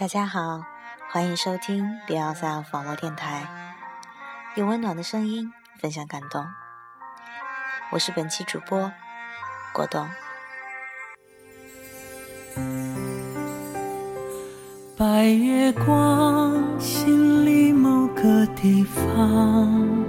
大家好，欢迎收听 B 幺三网络电台，用温暖的声音分享感动。我是本期主播果冻。白月光，心里某个地方，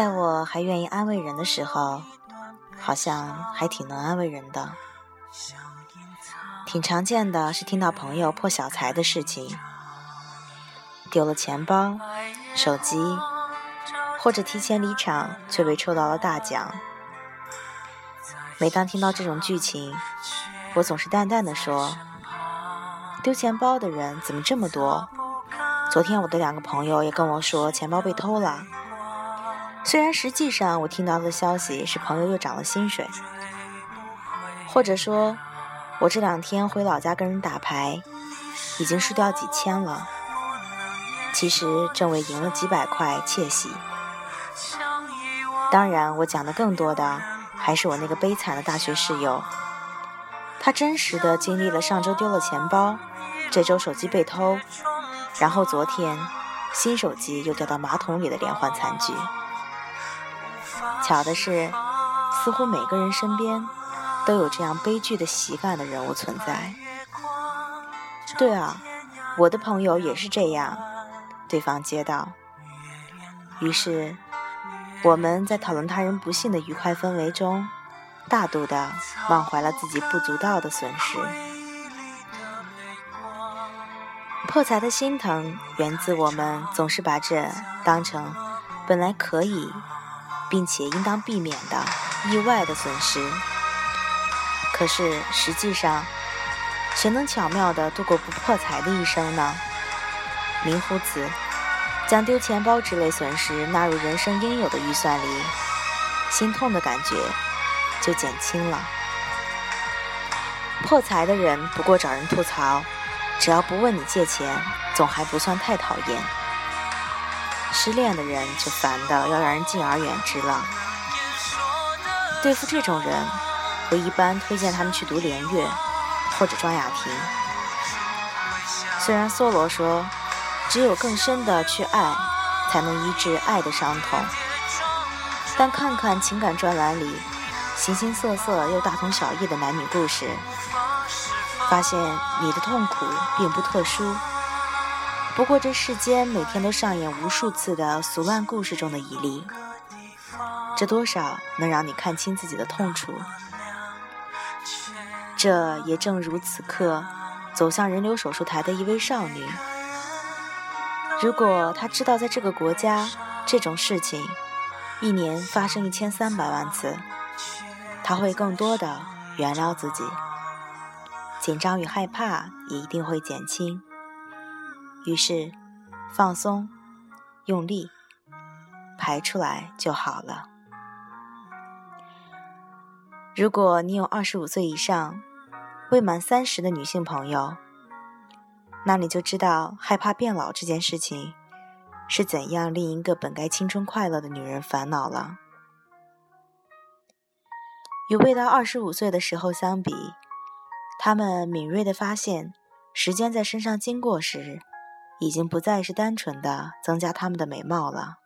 在我还愿意安慰人的时候，好像还挺能安慰人的。挺常见的是听到朋友破小财的事情，丢了钱包、手机，或者提前离场却被抽到了大奖。每当听到这种剧情，我总是淡淡的说：“丢钱包的人怎么这么多？昨天我的两个朋友也跟我说钱包被偷了。”虽然实际上我听到的消息是朋友又涨了薪水，或者说，我这两天回老家跟人打牌，已经输掉几千了。其实正为赢了几百块窃喜。当然，我讲的更多的还是我那个悲惨的大学室友，他真实的经历了上周丢了钱包，这周手机被偷，然后昨天新手机又掉到马桶里的连环惨剧。巧的是，似乎每个人身边都有这样悲剧的习惯的人物存在。对啊，我的朋友也是这样。对方接道。于是，我们在讨论他人不幸的愉快氛围中，大度的忘怀了自己不足道的损失。破财的心疼，源自我们总是把这当成本来可以。并且应当避免的意外的损失。可是实际上，谁能巧妙地度过不破财的一生呢？明乎此，将丢钱包之类损失纳入人生应有的预算里，心痛的感觉就减轻了。破财的人不过找人吐槽，只要不问你借钱，总还不算太讨厌。失恋的人就烦的要让人敬而远之了。对付这种人，我一般推荐他们去读连岳或者庄雅婷。虽然梭罗说，只有更深的去爱，才能医治爱的伤痛，但看看情感专栏里形形色色又大同小异的男女故事，发现你的痛苦并不特殊。不过，这世间每天都上演无数次的俗烂故事中的一例，这多少能让你看清自己的痛处。这也正如此刻走向人流手术台的一位少女，如果她知道在这个国家这种事情一年发生一千三百万次，她会更多的原谅自己，紧张与害怕也一定会减轻。于是，放松，用力排出来就好了。如果你有二十五岁以上、未满三十的女性朋友，那你就知道害怕变老这件事情是怎样令一个本该青春快乐的女人烦恼了。与未到二十五岁的时候相比，她们敏锐地发现，时间在身上经过时。已经不再是单纯的增加他们的美貌了，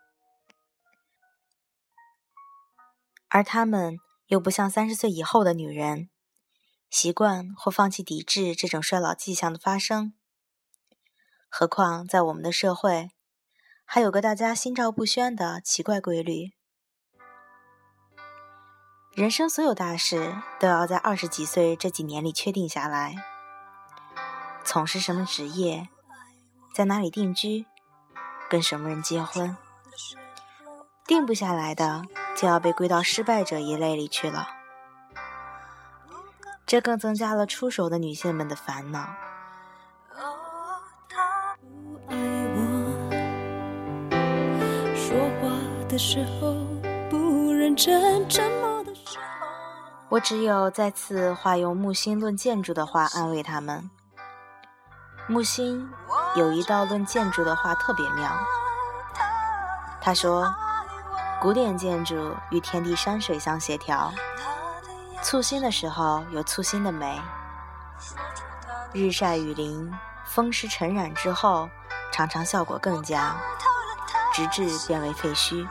而他们又不像三十岁以后的女人，习惯或放弃抵制这种衰老迹象的发生。何况在我们的社会，还有个大家心照不宣的奇怪规律：人生所有大事都要在二十几岁这几年里确定下来，从事什么职业。在哪里定居，跟什么人结婚，定不下来的就要被归到失败者一类里去了。这更增加了出手的女性们的烦恼。我只有再次化用木心论建筑的话安慰他们。木心。有一道论建筑的话特别妙，他说：“古典建筑与天地山水相协调，簇新的时候有簇新的美。日晒雨淋、风湿尘染之后，常常效果更佳，直至变为废墟，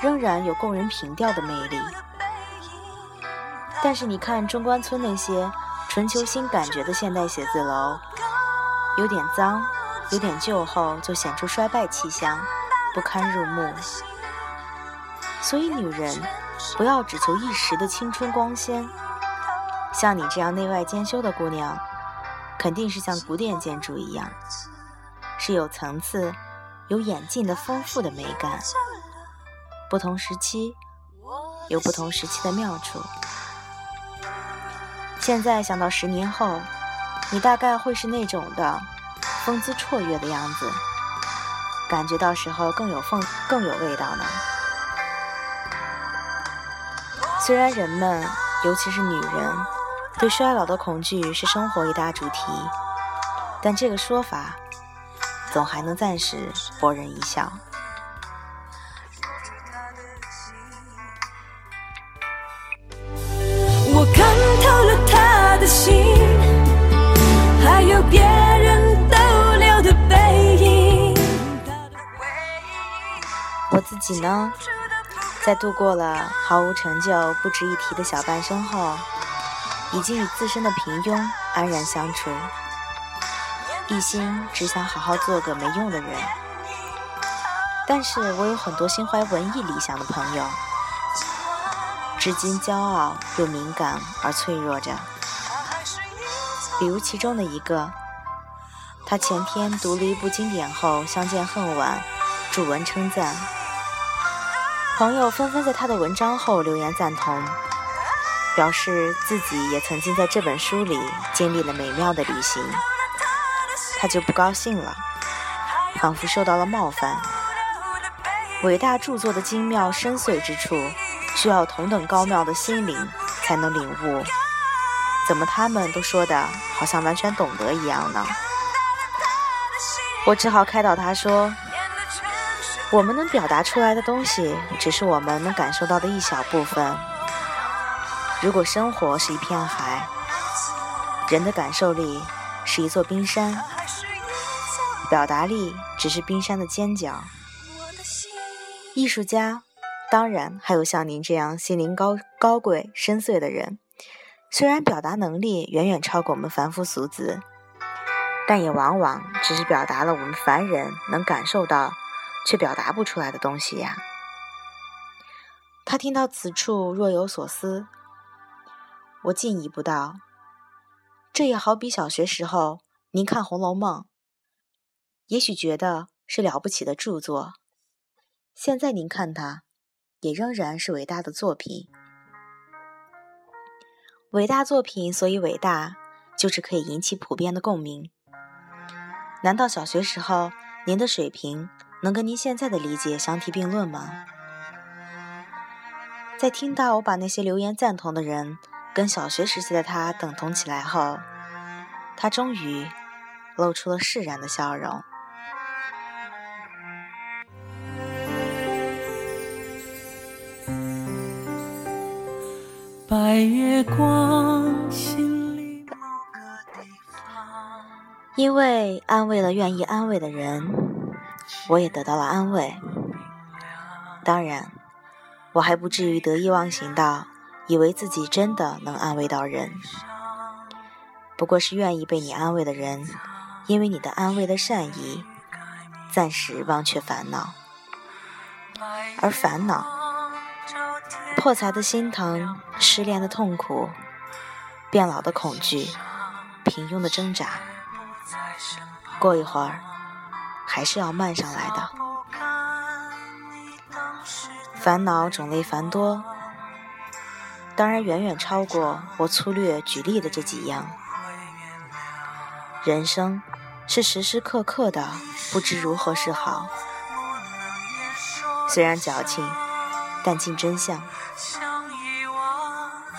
仍然有供人凭吊的魅力。但是你看中关村那些纯球新感觉的现代写字楼，有点脏，有点旧后就显出衰败气象，不堪入目。所以女人不要只求一时的青春光鲜，像你这样内外兼修的姑娘，肯定是像古典建筑一样，是有层次、有演进的丰富的美感。不同时期有不同时期的妙处。现在想到十年后，你大概会是那种的风姿绰约的样子，感觉到时候更有风更有味道呢。虽然人们，尤其是女人，对衰老的恐惧是生活一大主题，但这个说法总还能暂时博人一笑。我看透了他的心自己呢，在度过了毫无成就、不值一提的小半生后，已经与自身的平庸安然相处，一心只想好好做个没用的人。但是我有很多心怀文艺理想的朋友，至今骄傲又敏感而脆弱着。比如其中的一个，他前天读了一部经典后，相见恨晚，著文称赞。朋友纷纷在他的文章后留言赞同，表示自己也曾经在这本书里经历了美妙的旅行。他就不高兴了，仿佛受到了冒犯。伟大著作的精妙深邃之处，需要同等高妙的心灵才能领悟。怎么他们都说的好像完全懂得一样呢？我只好开导他说。我们能表达出来的东西，只是我们能感受到的一小部分。如果生活是一片海，人的感受力是一座冰山，表达力只是冰山的尖角。艺术家，当然还有像您这样心灵高高贵、深邃的人，虽然表达能力远远超过我们凡夫俗子，但也往往只是表达了我们凡人能感受到。却表达不出来的东西呀。他听到此处若有所思。我进一步道：“这也好比小学时候您看《红楼梦》，也许觉得是了不起的著作，现在您看它，也仍然是伟大的作品。伟大作品所以伟大，就是可以引起普遍的共鸣。难道小学时候您的水平？”能跟您现在的理解相提并论吗？在听到我把那些留言赞同的人跟小学时期的他等同起来后，他终于露出了释然的笑容。白月光，心里某个地方。因为安慰了愿意安慰的人。我也得到了安慰。当然，我还不至于得意忘形到以为自己真的能安慰到人。不过是愿意被你安慰的人，因为你的安慰的善意，暂时忘却烦恼。而烦恼、破财的心疼、失恋的痛苦、变老的恐惧、平庸的挣扎，过一会儿。还是要慢上来的。烦恼种类繁多，当然远远超过我粗略举例的这几样。人生是时时刻刻的不知如何是好，虽然矫情，但尽真相。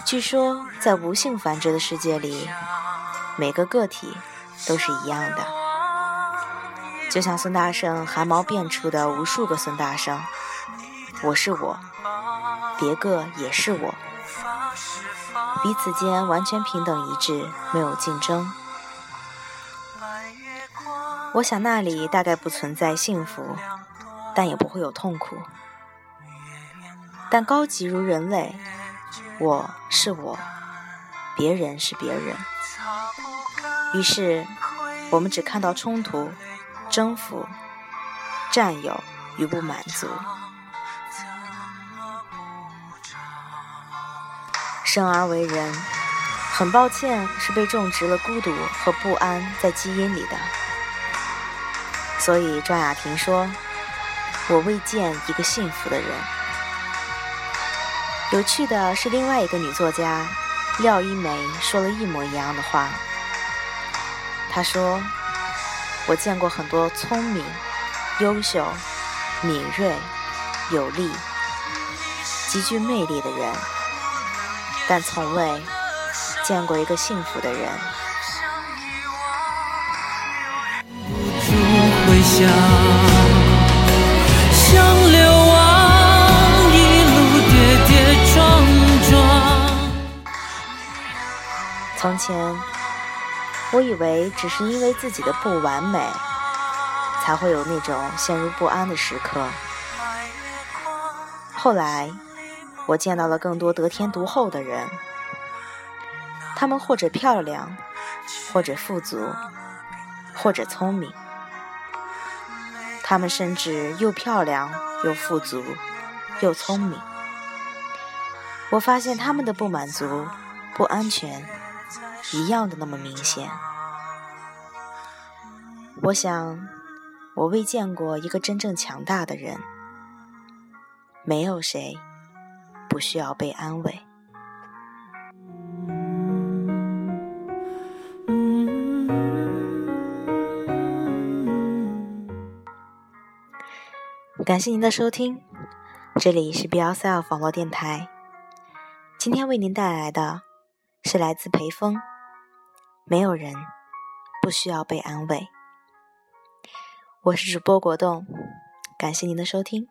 据说在无性繁殖的世界里，每个个体都是一样的。就像孙大圣汗毛变出的无数个孙大圣，我是我，别个也是我，彼此间完全平等一致，没有竞争。我想那里大概不存在幸福，但也不会有痛苦。但高级如人类，我是我，别人是别人。于是，我们只看到冲突、征服、占有与不满足。生而为人，很抱歉是被种植了孤独和不安在基因里的。所以庄雅婷说：“我未见一个幸福的人。”有趣的是，另外一个女作家廖一梅说了一模一样的话。她说：“我见过很多聪明、优秀、敏锐、有力、极具魅力的人，但从未见过一个幸福的人。”从前，我以为只是因为自己的不完美，才会有那种陷入不安的时刻。后来，我见到了更多得天独厚的人，他们或者漂亮，或者富足，或者聪明。他们甚至又漂亮又富足又聪明。我发现他们的不满足、不安全。一样的那么明显。我想，我未见过一个真正强大的人。没有谁不需要被安慰。感谢您的收听，这里是 Be Yourself 网络电台。今天为您带来的是来自裴峰。没有人不需要被安慰。我是主播果冻，感谢您的收听。